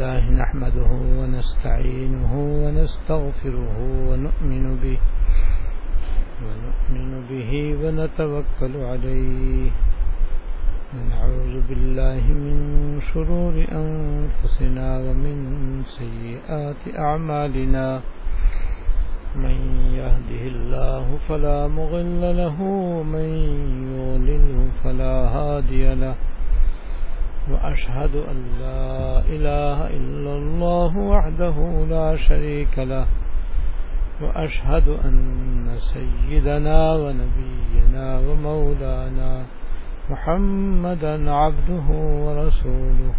لله نحمده ونستعينه ونستغفره ونؤمن به ونؤمن به ونتوكل عليه ونعوذ بالله من شرور أنفسنا ومن سيئات أعمالنا من يهده الله فلا مغل له ومن يولله فلا هادي له وأشهد أن لا إله إلا الله وحده لا شريك له وأشهد أن سيدنا ونبينا ومولانا محمدا عبده ورسوله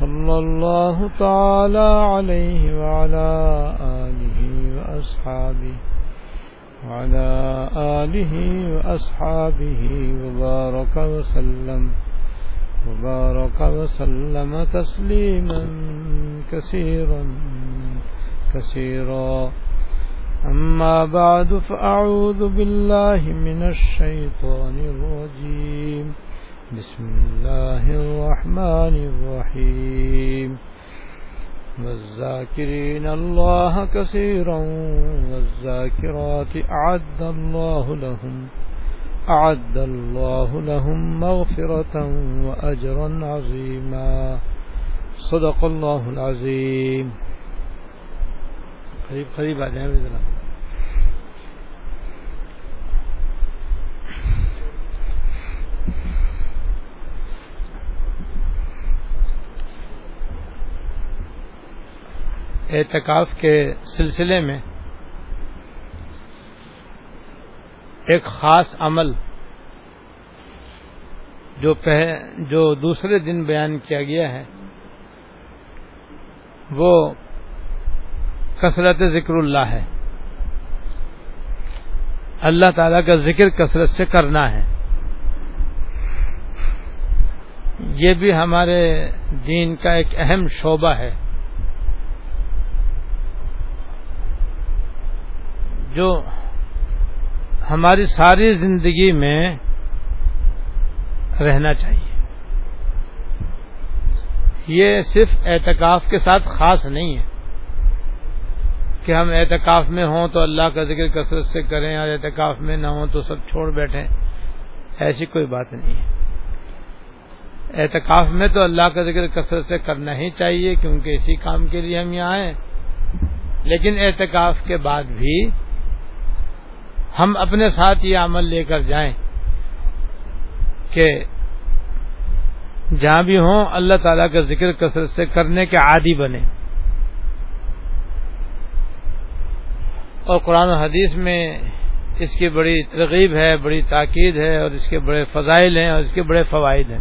صلى الله تعالى عليه وعلى آله وأصحابه وعلى آله وأصحابه وبارك وسلم وبارك وسلم تسليما كثيرا كثيرا أما بعد فأعوذ بالله من الشيطان الرجيم بسم الله الرحمن الرحيم والذاكرين الله كثيرا والذاكرات أعد الله لهم أعد الله لهم مغفرة وأجرا عظيما. صدق الله العظيم. قريب قريب بعد ہیں ذرا اعتکاف کے سلسلے میں ایک خاص عمل جو جو دوسرے دن بیان کیا گیا ہے، وہ کثرت ذکر اللہ ہے۔ اللہ تعالی کا ذکر کثرت سے کرنا ہے۔ یہ بھی ہمارے دین کا ایک اہم شعبہ ہے۔ جو ہماری ساری زندگی میں رہنا چاہیے۔ یہ صرف اعتکاف کے ساتھ خاص نہیں ہے کہ ہم اعتکاف میں ہوں تو اللہ کا ذکر کثرت سے کریں اور اعتکاف میں نہ ہوں تو سب چھوڑ بیٹھیں۔ ایسی کوئی بات نہیں ہے۔ اعتکاف میں تو اللہ کا ذکر کثرت سے کرنا ہی چاہیے کیونکہ اسی کام کے لیے ہم یہاں ہیں۔ لیکن اعتکاف کے بعد بھی ہم اپنے ساتھ یہ عمل لے کر جائیں کہ جہاں بھی ہوں اللہ تعالیٰ کا ذکر کثرت سے کرنے کے عادی بنے۔ اور قرآن و حدیث میں اس کی بڑی ترغیب ہے، بڑی تاکید ہے اور اس کے بڑے فضائل ہیں اور اس کے بڑے فوائد ہیں۔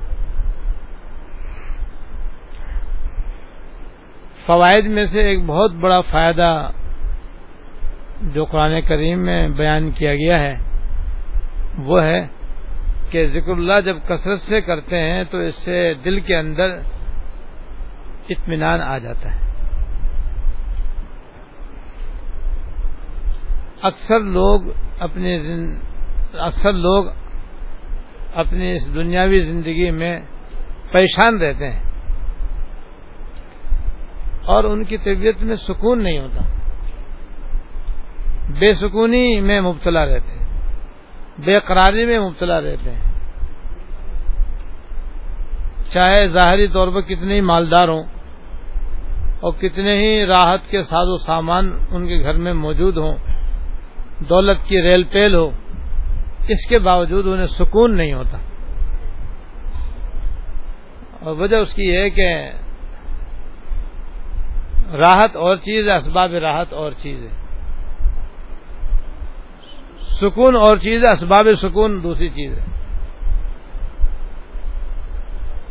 فوائد میں سے ایک بہت بڑا فائدہ جو قرآن کریم میں بیان کیا گیا ہے، وہ ہے کہ ذکر اللہ جب کثرت سے کرتے ہیں تو اس سے دل کے اندر اطمینان آ جاتا ہے۔ اکثر لوگ اپنی اکثر لوگ اپنی اس دنیاوی زندگی میں پریشان رہتے ہیں اور ان کی طبیعت میں سکون نہیں ہوتا۔ بے سکونی میں مبتلا رہتے ہیں۔ بے قراری میں مبتلا رہتے ہیں۔ چاہے ظاہری طور پر کتنے ہی مالدار ہوں اور کتنے ہی راحت کے ساز و سامان ان کے گھر میں موجود ہوں، دولت کی ریل پیل ہو، اس کے باوجود انہیں سکون نہیں ہوتا۔ اور وجہ اس کی ہے کہ راحت اور چیز ہے، اسباب راحت اور چیز ہے۔ سکون اور چیز ہے، اسباب سکون دوسری چیز ہے۔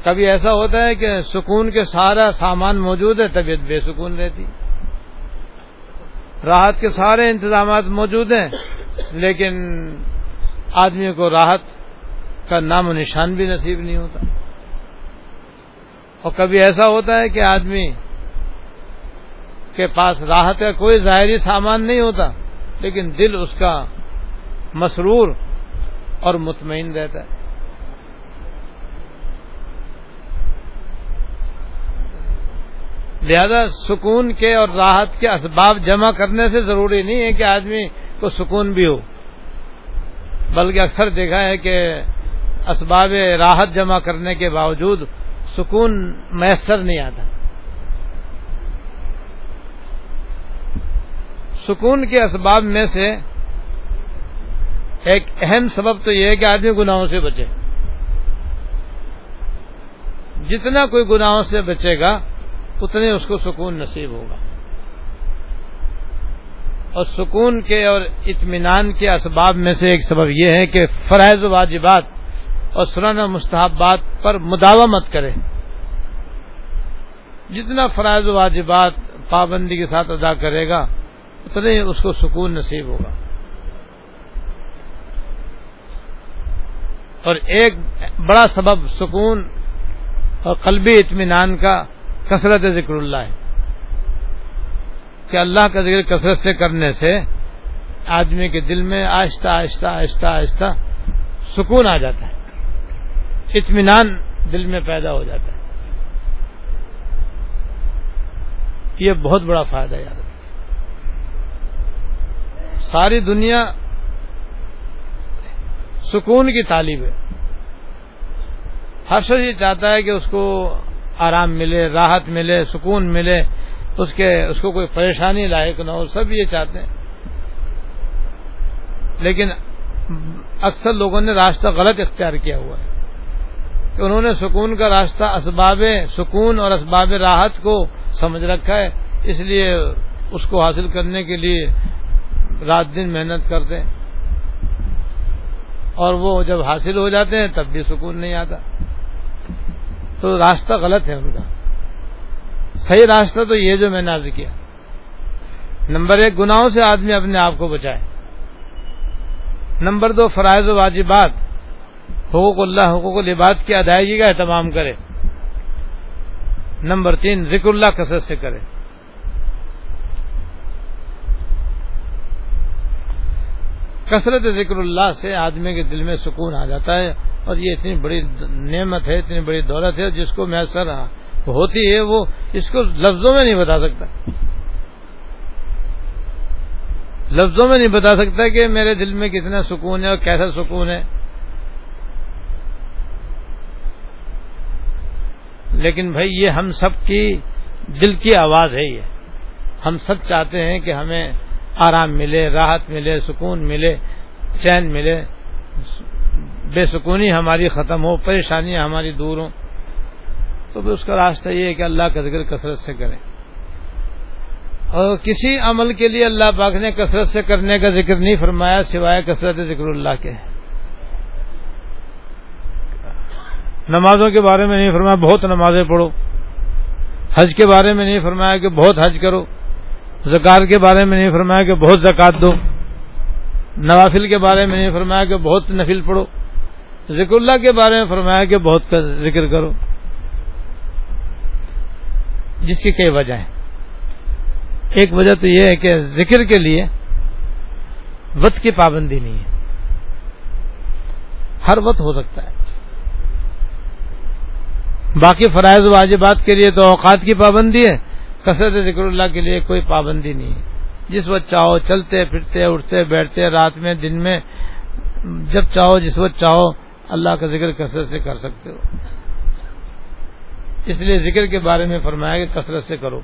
کبھی ایسا ہوتا ہے کہ سکون کے سارا سامان موجود ہے، طبیعت بے سکون رہتی۔ راحت کے سارے انتظامات موجود ہیں، لیکن آدمی کو راحت کا نام و نشان بھی نصیب نہیں ہوتا۔ اور کبھی ایسا ہوتا ہے کہ آدمی کے پاس راحت کا کوئی ظاہری سامان نہیں ہوتا، لیکن دل اس کا مسرور اور مطمئن رہتا ہے۔ لہذا سکون کے اور راحت کے اسباب جمع کرنے سے ضروری نہیں ہے کہ آدمی کو سکون بھی ہو، بلکہ اکثر دیکھا ہے کہ اسباب راحت جمع کرنے کے باوجود سکون میسر نہیں آتا۔ سکون کے اسباب میں سے ایک اہم سبب تو یہ ہے کہ آدمی گناہوں سے بچے۔ جتنا کوئی گناہوں سے بچے گا، اتنے اس کو سکون نصیب ہوگا۔ اور سکون کے اور اطمینان کے اسباب میں سے ایک سبب یہ ہے کہ فرائض واجبات اور سنن مستحبات پر مداومت کرے۔ جتنا فرائض واجبات پابندی کے ساتھ ادا کرے گا، اتنے اس کو سکون نصیب ہوگا۔ اور ایک بڑا سبب سکون اور قلبی اطمینان کا کثرت ذکر اللہ ہے۔ کہ اللہ کا ذکر کثرت سے کرنے سے آدمی کے دل میں آہستہ آہستہ آہستہ آہستہ سکون آ جاتا ہے۔ اطمینان دل میں پیدا ہو جاتا ہے۔ یہ بہت بڑا فائدہ یاد ہے۔ ساری دنیا سکون کی تعلیم ہے۔ ہر شخص یہ چاہتا ہے کہ اس کو آرام ملے، راحت ملے، سکون ملے، اس کے، اس کو کوئی پریشانی لائق نہ ہو، سب یہ چاہتے ہیں۔ لیکن اکثر لوگوں نے راستہ غلط اختیار کیا ہوا ہے۔ کہ انہوں نے سکون کا راستہ اسباب سکون اور اسباب راحت کو سمجھ رکھا ہے، اس لیے اس کو حاصل کرنے کے لیے رات دن محنت کرتے ہیں۔ اور وہ جب حاصل ہو جاتے ہیں تب بھی سکون نہیں آتا۔ تو راستہ غلط ہے ان کا۔ صحیح راستہ تو یہ جو میں نے کیا۔ نمبر ایک، گناہوں سے آدمی اپنے آپ کو بچائے۔ نمبر دو، فرائض و واجبات۔ حقوق اللہ، حقوق العباد کی ادائیگی کا اہتمام کرے۔ نمبر تین، ذکر اللہ، کثرت سے کرے۔ کثرت ذکر اللہ سے آدمی کے دل میں سکون آ جاتا ہے اور یہ اتنی بڑی نعمت ہے، اتنی بڑی دولت ہے، جس کو میسر ہوتی ہے، وہ اس کو لفظوں میں نہیں بتا سکتا۔ لفظوں میں نہیں بتا سکتا کہ میرے دل میں کتنا سکون ہے اور کیسا سکون ہے۔ لیکن بھائی، یہ ہم سب کی دل کی آواز ہے یہ۔ ہم سب چاہتے ہیں کہ ہمیں آرام ملے، راحت ملے، سکون ملے، چین ملے، بے سکونی ہماری ختم ہو، پریشانیاں ہماری دور ہوں۔ تو بھی اس کا راستہ یہ ہے کہ اللہ کا ذکر کثرت سے کریں۔ اور کسی عمل کے لیے اللہ پاک نے کثرت سے کرنے کا ذکر نہیں فرمایا، سوائے کثرت ذکر اللہ کے۔ نمازوں کے بارے میں نہیں فرمایا، بہت نمازیں پڑھو۔ حج کے بارے میں نہیں فرمایا کہ بہت حج کرو۔ زکار کے بارے میں نہیں فرمایا کہ بہت زکات دو نوافل کے بارے میں نہیں فرمایا کہ بہت نفل پڑھو۔ ذکر اللہ کے بارے میں فرمایا کہ بہت ذکر کرو۔ جس کی کئی وجہ ہیں۔ ایک وجہ تو یہ ہے کہ ذکر کے لیے وقت کی پابندی نہیں ہے۔ ہر وقت ہو سکتا ہے۔ باقی فرائض واجبات کے لیے تو اوقات کی پابندی ہے۔ کثرت ذکر اللہ کے لیے کوئی پابندی نہیں ہے۔ جس وقت چاہو چلتے پھرتے، اٹھتے، بیٹھتے، رات میں، دن میں، جب چاہو، جس وقت چاہو، اللہ کا ذکر کثرت سے کر سکتے ہو۔ اس لیے ذکر کے بارے میں فرمایا کہ کثرت سے کرو۔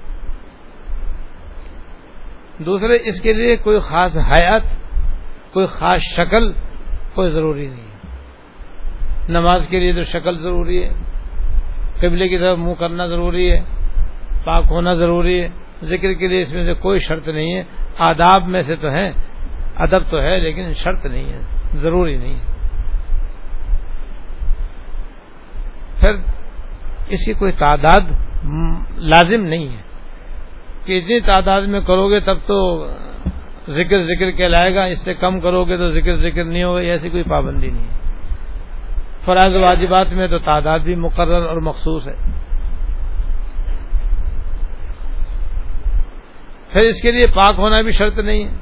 دوسرے، اس کے لیے کوئی خاص حیات، کوئی خاص شکل کوئی ضروری نہیں۔ ہے نماز کے لیے تو شکل ضروری ہے۔ قبلے کی طرف منہ کرنا ضروری ہے۔ پاک ہونا ضروری ہے۔ ذکر کے لیے اس میں سے کوئی شرط نہیں ہے۔ آداب میں سے تو ہے ادب تو ہے، لیکن شرط نہیں ہے۔ ضروری نہیں ہے۔ پھر اس کی کوئی تعداد لازم نہیں ہے۔ کہ اتنی تعداد میں کرو گے تب تو ذکر ذکر کہلائے گا۔ اس سے کم کرو گے تو ذکر ذکر نہیں ہوگا۔ ایسی کوئی پابندی نہیں ہے۔ فرائض واجبات میں تو تعداد بھی مقرر اور مخصوص ہے۔ پھر اس کے لیے پاک ہونا بھی شرط نہیں ہے۔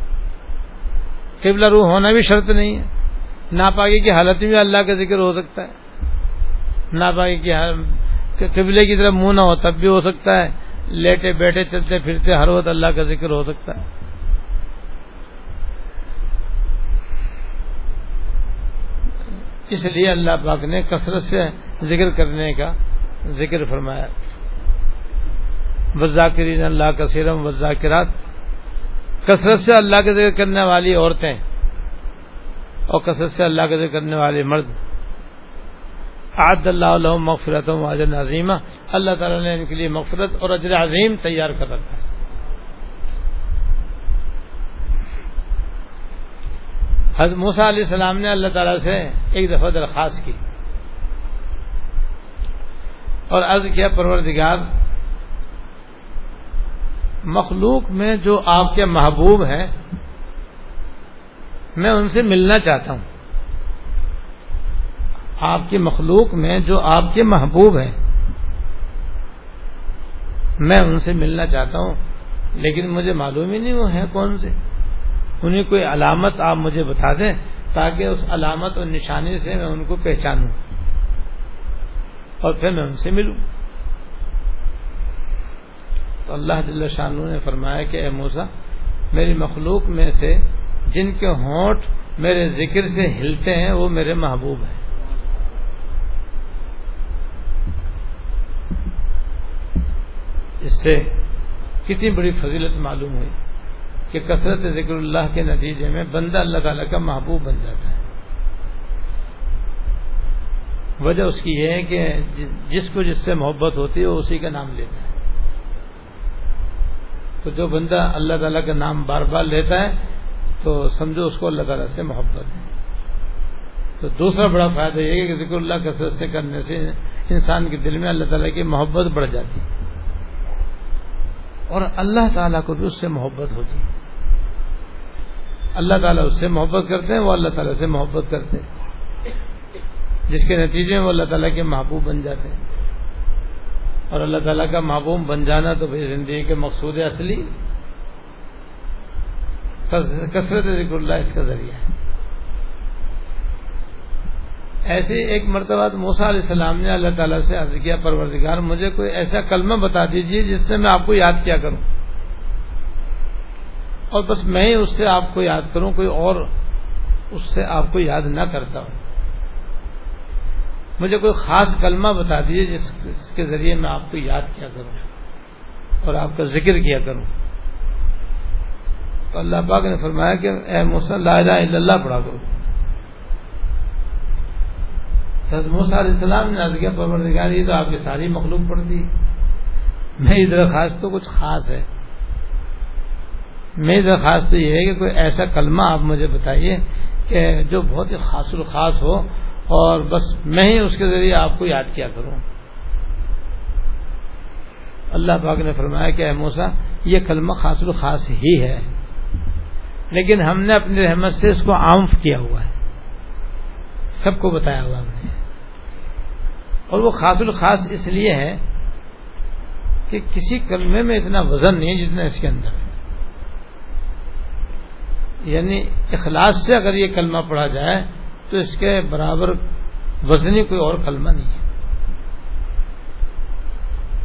قبلہ روح ہونا بھی شرط نہیں ہے۔ ناپاکی کی حالت میں اللہ کا ذکر ہو سکتا ہے۔ ناپاکی کی قبلے کی طرف منہ نہ ہو تب بھی ہو سکتا ہے۔ لیٹے بیٹھے چلتے پھرتے ہر وقت اللہ کا ذکر ہو سکتا ہے۔ اس لیے اللہ پاک نے کثرت سے ذکر کرنے کا ذکر فرمایا۔ وزاکرین اللہ کا سیرم وزاکرات کثرت سے اللہ کا ذکر کرنے والی عورتیں اور کثرت سے اللہ کا ذکر کرنے والے مرد۔ عاد اللہ علیہ مغفرت و اجر عظیمہ اللہ تعالیٰ نے ان کے لیے مغفرت اور اجر عظیم تیار کر رکھا ہے۔ حضرت موسا علیہ السلام نے اللہ تعالیٰ سے ایک دفعہ درخواست کی اور عرض کیا، پروردگار مخلوق میں جو آپ کے محبوب ہیں، میں ان سے ملنا چاہتا ہوں۔ آپ کی مخلوق میں جو آپ کے محبوب ہیں، میں ان سے ملنا چاہتا ہوں، لیکن مجھے معلوم ہی نہیں وہ ہیں کون سے۔ انہیں کوئی علامت آپ مجھے بتا دیں، تاکہ اس علامت اور نشانی سے میں ان کو پہچانوں اور پھر میں ان سے ملوں۔ تو اللہ جل شاہ نے فرمایا کہ اے موسا میری مخلوق میں سے جن کے ہونٹ میرے ذکر سے ہلتے ہیں، وہ میرے محبوب ہیں۔ اس سے کتنی بڑی فضیلت معلوم ہوئی کہ کثرت ذکر اللہ کے نتیجے میں بندہ اللہ تعالیٰ کا محبوب بن جاتا ہے۔ وجہ اس کی یہ ہے کہ جس کو جس سے محبت ہوتی ہے، وہ اسی کا نام لیتا ہے۔ تو جو بندہ اللہ تعالیٰ کا نام بار بار لیتا ہے، تو سمجھو اس کو اللہ تعالیٰ سے محبت ہے۔ تو دوسرا بڑا فائدہ یہ ہے کہ ذکر اللہ کثرت سے کرنے سے انسان کے دل میں اللہ تعالیٰ کی محبت بڑھ جاتی ہے۔ اور اللہ تعالیٰ کو بھی اس سے محبت ہوتی ہے۔ اللہ تعالیٰ اس سے محبت کرتے ہیں، وہ اللہ تعالیٰ سے محبت کرتے ہیں۔ جس کے نتیجے میں وہ اللہ تعالیٰ کے محبوب بن جاتے ہیں۔ اور اللہ تعالیٰ کا محبوب بن جانا تو بھائی زندگی کے مقصود اصلی کثرت ذکر اللہ اس کا ذریعہ ہے۔ ایسے ایک مرتبہ موسا علیہ السلام نے اللہ تعالیٰ سے عرض کیا، پروردگار مجھے کوئی ایسا کلمہ بتا دیجیے جس سے میں آپ کو یاد کیا کروں۔ اور بس میں ہی اس سے آپ کو یاد کروں، کوئی اور اس سے آپ کو یاد نہ کرتا ہوں۔ مجھے کوئی خاص کلمہ بتا دیجیے جس کے ذریعے میں آپ کو یاد کیا کروں اور آپ کا ذکر کیا کروں۔ تو اللہ پاک نے فرمایا کہ اے الہ الا اللہ پڑھا کرو۔ موسیٰ علیہ السلام نے کیا، پروردگار، یہ تو آپ کی ساری مخلوق پڑتی میں درخواست تو کچھ خاص ہے۔ میری درخواست تو یہ ہے کہ کوئی ایسا کلمہ آپ مجھے بتائیے کہ جو بہت ہی خاص الخاص ہو۔ اور بس میں ہی اس کے ذریعے آپ کو یاد کیا کروں۔ اللہ پاک نے فرمایا کہ اے موسا یہ کلمہ خاص الخاص ہی ہے۔ لیکن ہم نے اپنی رحمت سے اس کو عام کیا ہوا ہے۔ سب کو بتایا ہوا ہم نے۔ اور وہ خاص الخاص اس لیے ہے کہ کسی کلمے میں اتنا وزن نہیں ہے جتنا اس کے اندر ہے۔ یعنی اخلاص سے اگر یہ کلمہ پڑھا جائے تو اس کے برابر وزنی کوئی اور کلمہ نہیں ہے۔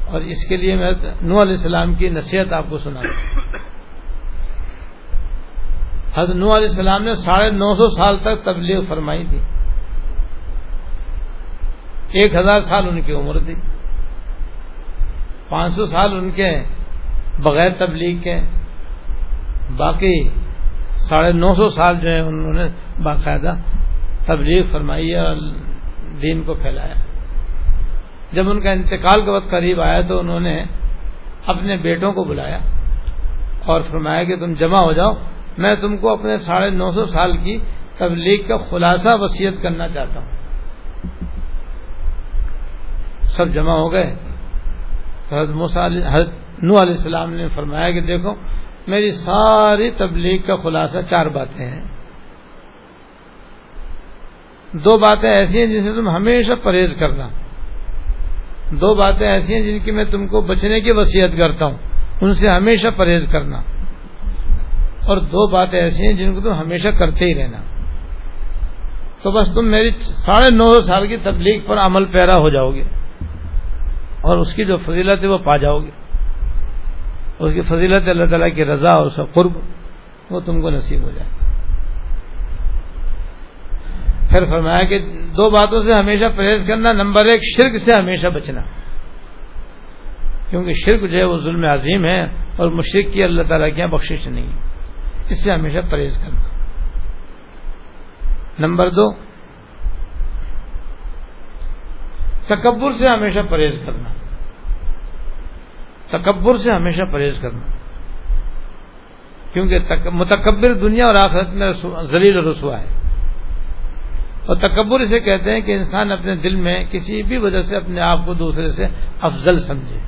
اور اس کے لیے میں نو علیہ السلام کی نصیحت آپ کو سنا حضرت نو علیہ السلام نے ساڑھے نو سو سال تک تبلیغ فرمائی تھی۔ ایک ہزار سال ان کی عمر تھی۔ پانچ سو سال ان کے بغیر تبلیغ کے۔ باقی ساڑھے نو سو سال جو ہے انہوں نے باقاعدہ تبلیغ فرمائی اور دین کو پھیلایا۔ جب ان کا انتقال کا وقت قریب آیا تو انہوں نے اپنے بیٹوں کو بلایا اور فرمایا کہ تم جمع ہو جاؤ، میں تم کو اپنے ساڑھے نو سو سال کی تبلیغ کا خلاصہ وسیعت کرنا چاہتا ہوں۔ سب جمع ہو گئے۔ حضرت نو علیہ السلام نے فرمایا کہ دیکھو، میری ساری تبلیغ کا خلاصہ چار باتیں ہیں۔ دو باتیں ایسی ہیں جن سے تم ہمیشہ پرہیز کرنا۔ دو باتیں ایسی ہیں جن کی میں تم کو بچنے کی وصیت کرتا ہوں، ان سے ہمیشہ پرہیز کرنا۔ اور دو باتیں ایسی ہیں جن کو تم ہمیشہ کرتے ہی رہنا۔ تو بس تم میری ساڑھے نو سال کی تبلیغ پر عمل پیرا ہو جاؤ گے، اور اس کی جو فضیلت ہے وہ پا جاؤ گے۔ اس کی فضیلت اللہ تعالیٰ کی رضا اور اس کا قرب، وہ تم کو نصیب ہو جائے۔ پھر فرمایا کہ دو باتوں سے ہمیشہ پرہیز کرنا، نمبر ایک، شرک سے ہمیشہ بچنا۔ کیونکہ شرک جو ہے وہ ظلم عظیم ہے اور مشرق کی اللہ تعالیٰ کی بخشش نہیں ہے۔ اس سے ہمیشہ پرہیز کرنا۔ نمبر دو، تکبر سے ہمیشہ پرہیز کرنا۔ تکبر سے ہمیشہ پرہیز کرنا۔ کیونکہ متکبر دنیا اور آخرت میں ذلیل رسوا ہے۔ اور تکبر اسے کہتے ہیں کہ انسان اپنے دل میں کسی بھی وجہ سے اپنے آپ کو دوسرے سے افضل سمجھے۔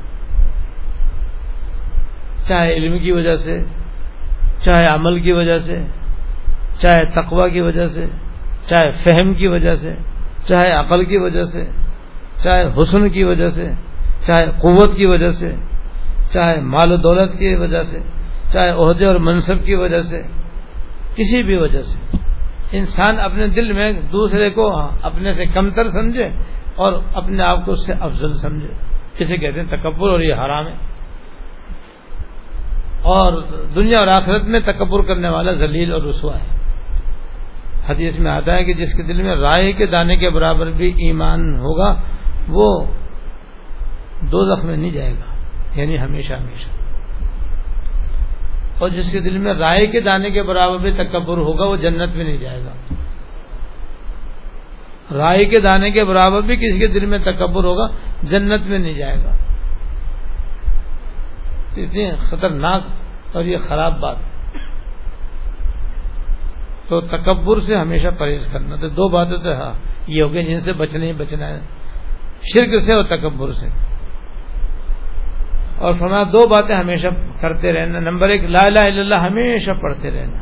چاہے علم کی وجہ سے، چاہے عمل کی وجہ سے، چاہے تقوی کی وجہ سے، چاہے فہم کی وجہ سے، چاہے عقل کی وجہ سے، چاہے حسن کی وجہ سے، چاہے قوت کی وجہ سے، چاہے مال و دولت کی وجہ سے، چاہے عہدے اور منصب کی وجہ سے، کسی بھی وجہ سے۔ انسان اپنے دل میں دوسرے کو اپنے سے کمتر سمجھے اور اپنے آپ کو اس سے افضل سمجھے۔ کسی کہتے ہیں تکبر اور یہ حرام ہے۔ اور دنیا اور آخرت میں تکبر کرنے والا ذلیل اور رسوا ہے۔ حدیث میں آتا ہے کہ جس کے دل میں رائے کے دانے کے برابر بھی ایمان ہوگا، وہ دو زخم میں نہیں جائے گا یعنی ہمیشہ ہمیشہ۔ اور جس کے دل میں رائے کے دانے کے برابر بھی تکبر ہوگا، وہ جنت میں نہیں جائے گا۔ رائے کے دانے کے برابر بھی کسی کے دل میں تکبر ہوگا، جنت میں نہیں جائے گا۔ اتنی خطرناک اور یہ خراب بات۔ تو تکبر سے ہمیشہ پرہیز کرنا۔ تو دو باتیں تو ہاں یہ ہو گئی، جن سے بچنا ہی بچنا ہے۔ شرک سے اور تکبر سے۔ اور فرما دو باتیں ہمیشہ کرتے رہنا۔ نمبر ایک، لا الہ الا اللہ ہمیشہ پڑھتے رہنا۔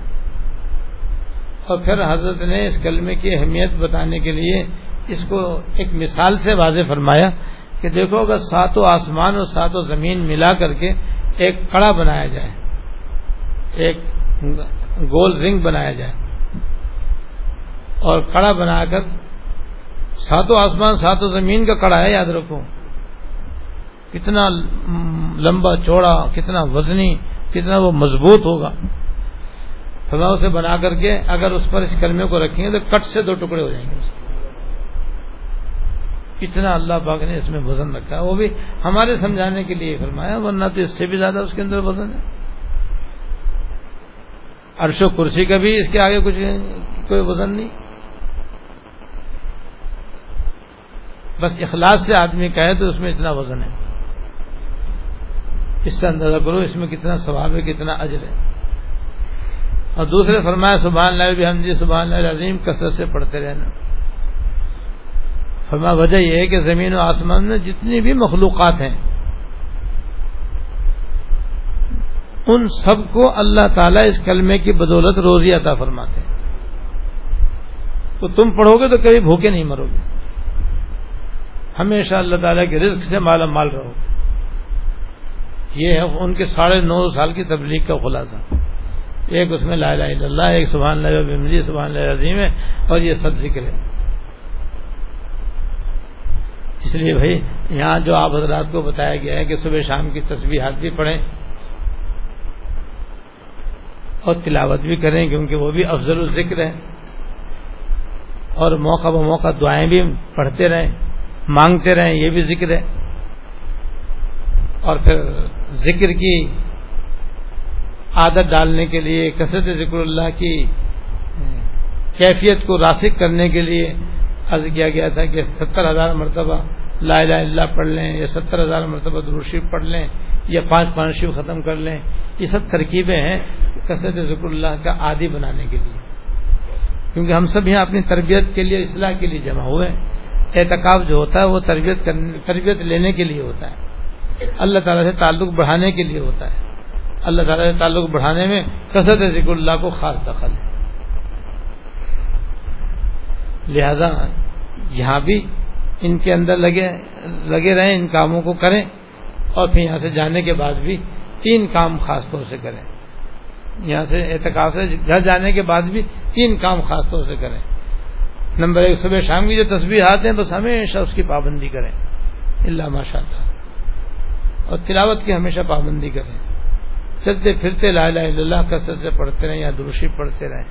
اور پھر حضرت نے اس کلمے کی اہمیت بتانے کے لیے اس کو ایک مثال سے واضح فرمایا کہ دیکھو، اگر ساتوں آسمان اور ساتوں زمین ملا کر کے ایک کڑا بنایا جائے، ایک گول رنگ بنایا جائے، اور کڑا بنا کر ساتوں آسمان، ساتوں زمین کا کڑا ہے، یاد رکھو، کتنا لمبا چوڑا، کتنا وزنی، کتنا وہ مضبوط ہوگا۔ فضا اسے بنا کر کے اگر اس پر اس کلمے کو رکھیں گے تو کٹ سے دو ٹکڑے ہو جائیں گے کتنا اللہ پاک نے اس میں وزن رکھا۔ وہ بھی ہمارے سمجھانے کے لیے فرمایا، ورنہ تو اس سے بھی زیادہ اس کے اندر وزن ہے۔ عرش و کرسی کا بھی اس کے آگے کچھ کوئی وزن نہیں۔ بس اخلاص سے آدمی کہے تو اس میں اتنا وزن ہے۔ اس سے اندازہ کرو اس میں کتنا ثواب ہے، کتنا اجر ہے۔ اور دوسرے فرمایا، سبحان اللہ بھی ہم سبحان اللہ عظیم کثرت سے پڑھتے رہنا۔ فرما وجہ یہ ہے کہ زمین و آسمان میں جتنی بھی مخلوقات ہیں، ان سب کو اللہ تعالیٰ اس کلمے کی بدولت روزی عطا فرماتے ہیں۔ تو تم پڑھو گے تو کبھی بھوکے نہیں مرو گے۔ ہمیشہ اللہ تعالیٰ کے رزق سے مالا مال رہو گے۔ یہ ہے ان کے ساڑھے نو سال کی تبلیغ کا خلاصہ۔ ایک اس میں لا الہ الا اللہ، ایک سبحان اللہ سبحان اللہ، عظیم ہے، اور یہ سب ذکر ہے۔ اس لیے بھائی، یہاں جو آپ حضرات کو بتایا گیا ہے کہ صبح شام کی تصویرات بھی پڑھیں اور تلاوت بھی کریں، کیونکہ وہ بھی افضل الذکر ہے اور موقع ب موقع دعائیں بھی پڑھتے رہیں، مانگتے رہیں، یہ بھی ذکر ہے۔ اور پھر ذکر کی عادت ڈالنے کے لیے، کثرت ذکر اللہ کی کیفیت کو راسک کرنے کے لیے عرض کیا گیا تھا کہ ستر ہزار مرتبہ لا الہ اللہ پڑھ لیں یا ستر ہزار مرتبہ دروشیف پڑھ لیں یا پانچ پانچ شیو ختم کر لیں، یہ سب ترکیبیں ہیں کثرت ذکر اللہ کا عادی بنانے کے لیے۔ کیونکہ ہم سب یہاں اپنی تربیت کے لیے، اصلاح کے لیے جمع ہوئے اعتکاف جو ہوتا ہے وہ تربیت تربیت لینے کے لیے ہوتا ہے۔ اللہ تعالیٰ سے تعلق بڑھانے کے لیے ہوتا ہے۔ اللہ تعالیٰ سے تعلق بڑھانے میں کثرت ذکر اللہ کو خاص دخل ہے۔ لہذا یہاں بھی ان کے اندر لگے لگے رہیں، ان کاموں کو کریں اور پھر یہاں سے جانے کے بعد بھی تین کام خاص طور سے کریں۔ یہاں سے اعتکاف سے گھر جانے کے بعد بھی تین کام خاص طور سے کریں۔ نمبر ایک، صبح شام کی جو تصویر ہیں، بس ہمیشہ اس کی پابندی کریں۔ اللہ ماشاء اللہ اور تلاوت کی ہمیشہ پابندی کریں۔ چلتے پھرتے لا الہ الا اللہ کثرت سے پڑھتے رہیں یا دروشی پڑھتے رہیں۔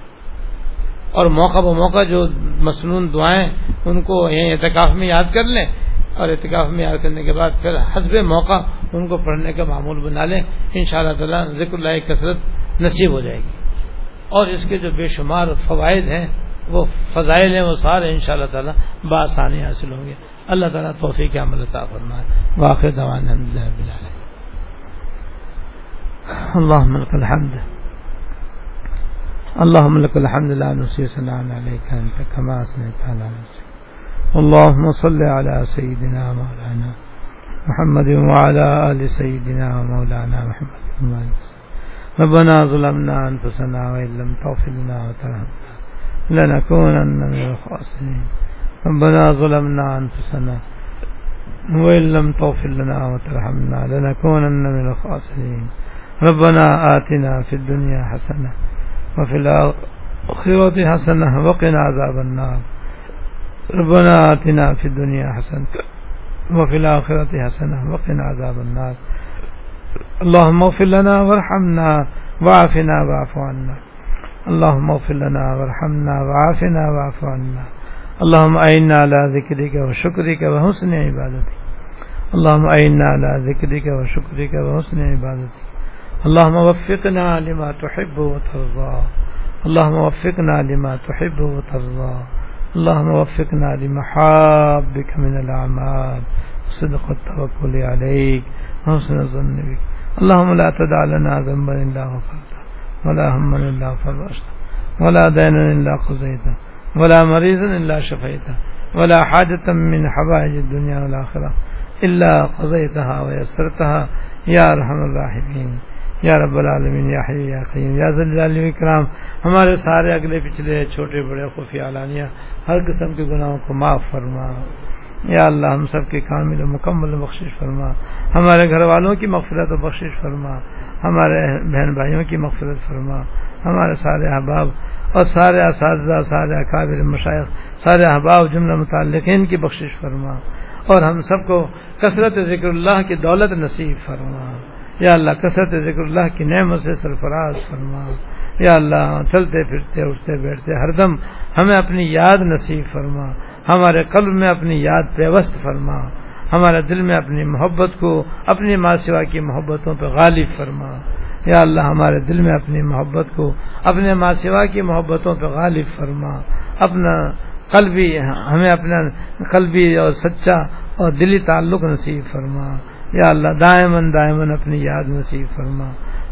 اور موقع ب موقع جو مصنون دعائیں ان کو یہیں اعتکاف میں یاد کر لیں اور اعتکاف میں یاد کرنے کے بعد پھر حسب موقع ان کو پڑھنے کا معمول بنا لیں ان شاء اللہ تعالیٰ ذکر اللہ کثرت نصیب ہو جائے گی۔ اور اس کے جو بے شمار فوائد ہیں وہ فضائل ہیں وہ سارے ان شاء اللہ تعالیٰ بآسانی حاصل ہوں گے۔ اللہ تعالیٰ توفیق عمل عطا فرمائے۔ واقع دوان اللهم لك الحمد۔ اللهم لك الحمد لا نسي سلام عليك أنت كما أثنيت على نفسك اللهم صل على سيدنا مولانا محمد وعلى آل سيدنا ومولانا محمد ربنا ظلمنا أنفسنا وإن لم تغفر لنا وترحمنا۔ لنكونن من الخاسرين. ربنا ظلمنا أنفسنا وإن لم تغفر لنا وترحمنا لنكونن من الخاسرين. ربنا آتنا في الدنيا حسنة وفي الآخرة حسنة وقنا عذاب النار. ربنا آتنا في الدنيا حسنة وفي الآخرة حسنة وقنا عذاب النار. اللهم اغفر لنا وارحمنا وعافنا واعف عنا. اللهم اغفر لنا وارحمنا وعافنا واعف عنا. اللهم أعنا على ذكرك وشكرك وحسن عبادتك. اللهم أعنا على ذكرك وشكرك وحسن عبادتك. اللهم وفقنا لما تحب وترضى. اللهم وفقنا لما تحب وترضى. اللهم وفقنا لمحابك من الأعمال. صدق التوكل عليك. وحسن الظن بك اللهم لا تدع لنا ذنبا إلا غفرته. ولا هما إلا فرجته ولا دينا إلا قضيته ولا مريضا إلا شفيته ولا حاجة من حوائج الدنيا والآخرة إلا قضيتها ويسرتها. يا أرحم الراحمين یا رب العالمین یا حی یا قیم یا ذل کرام ہمارے سارے اگلے پچھلے چھوٹے بڑے خفی علانیہ ہر قسم کے گناہوں کو معاف فرما۔ یا اللہ، ہم سب کے کامل و مکمل بخشش فرما۔ ہمارے گھر والوں کی مغفرت و بخشش فرما۔ ہمارے بہن بھائیوں کی مغفرت فرما۔ ہمارے سارے احباب اور سارے اساتذہ، سارے اکابر مشائق سارے احباب جملہ متعلقین کی بخشش فرما۔ اور ہم سب کو کثرت ذکر اللہ کی دولت نصیب فرما۔ یا اللہ، کثرت ذکر اللہ کی نعمت سے سرفراز فرما۔ یا اللہ، چلتے پھرتے، اٹھتے بیٹھتے، ہر دم ہمیں اپنی یاد نصیب فرما۔ ہمارے قلب میں اپنی یاد پیوست فرما۔ ہمارے دل میں اپنی محبت کو، اپنی ماں سوا کی محبتوں پہ غالب فرما۔ یا اللہ، ہمارے دل میں اپنی محبت کو، اپنے ماں سوا کی محبتوں پہ غالب فرما۔ اپنا قلبی، ہمیں اپنا قلبی اور سچا اور دلی تعلق نصیب فرما۔ یا اللہ دائمن دائمن اپنی یاد نصیب فرما۔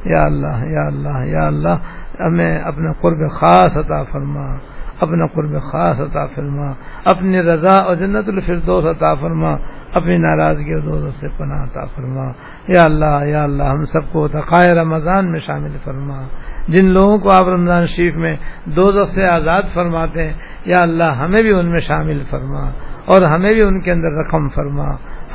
یا اللہ یا اللہ یا اللہ، ہمیں اپنا قرب خاص عطا فرما۔ اپنا قرب خاص عطا فرما۔ اپنی رضا اور جنت الفردوس عطا فرما۔ اپنی ناراضگی اور دو سے پناہ عطا فرما۔ یا اللہ یا اللہ، ہم سب کو تقائے رمضان میں شامل فرما۔ جن لوگوں کو آپ رمضان شریف میں دو سے آزاد فرماتے ہیں، یا اللہ، ہمیں بھی ان میں شامل فرما۔ اور ہمیں بھی ان کے اندر رقم فرما۔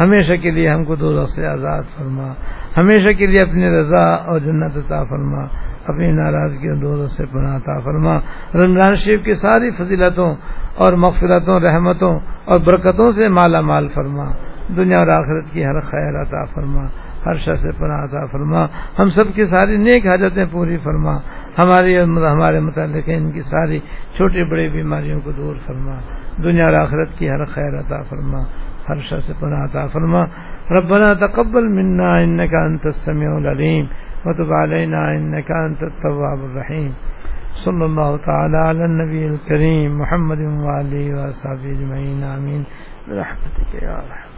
ہمیشہ کے لیے ہم کو دو سے آزاد فرما۔ ہمیشہ کے لیے اپنی رضا اور جنت عطا فرما۔ اپنی ناراضگی اور سے پناہ عطا فرما۔ رمضان شریف کی ساری فضیلتوں اور مغفرتوں، رحمتوں اور برکتوں سے مالا مال فرما۔ دنیا اور آخرت کی ہر خیر عطا فرما۔ ہر شخص سے پناہ عطا فرما۔ ہم سب کی ساری نیک حاجتیں پوری فرما۔ ہماری ہمارے متعلق ان کی ساری چھوٹی بڑی بیماریوں کو دور فرما۔ دنیا اور آخرت کی ہر خیر عطا فرما۔ ہر شخص پناہ عطا فرما۔ ربنا تقبل منا انك انت السميع العليم وتب علينا انك انت التواب الرحيم. صلى الله تعالى على النبي الكريم محمد وعلى اله وصحبه اجمعين امين برحمتك يا رحمة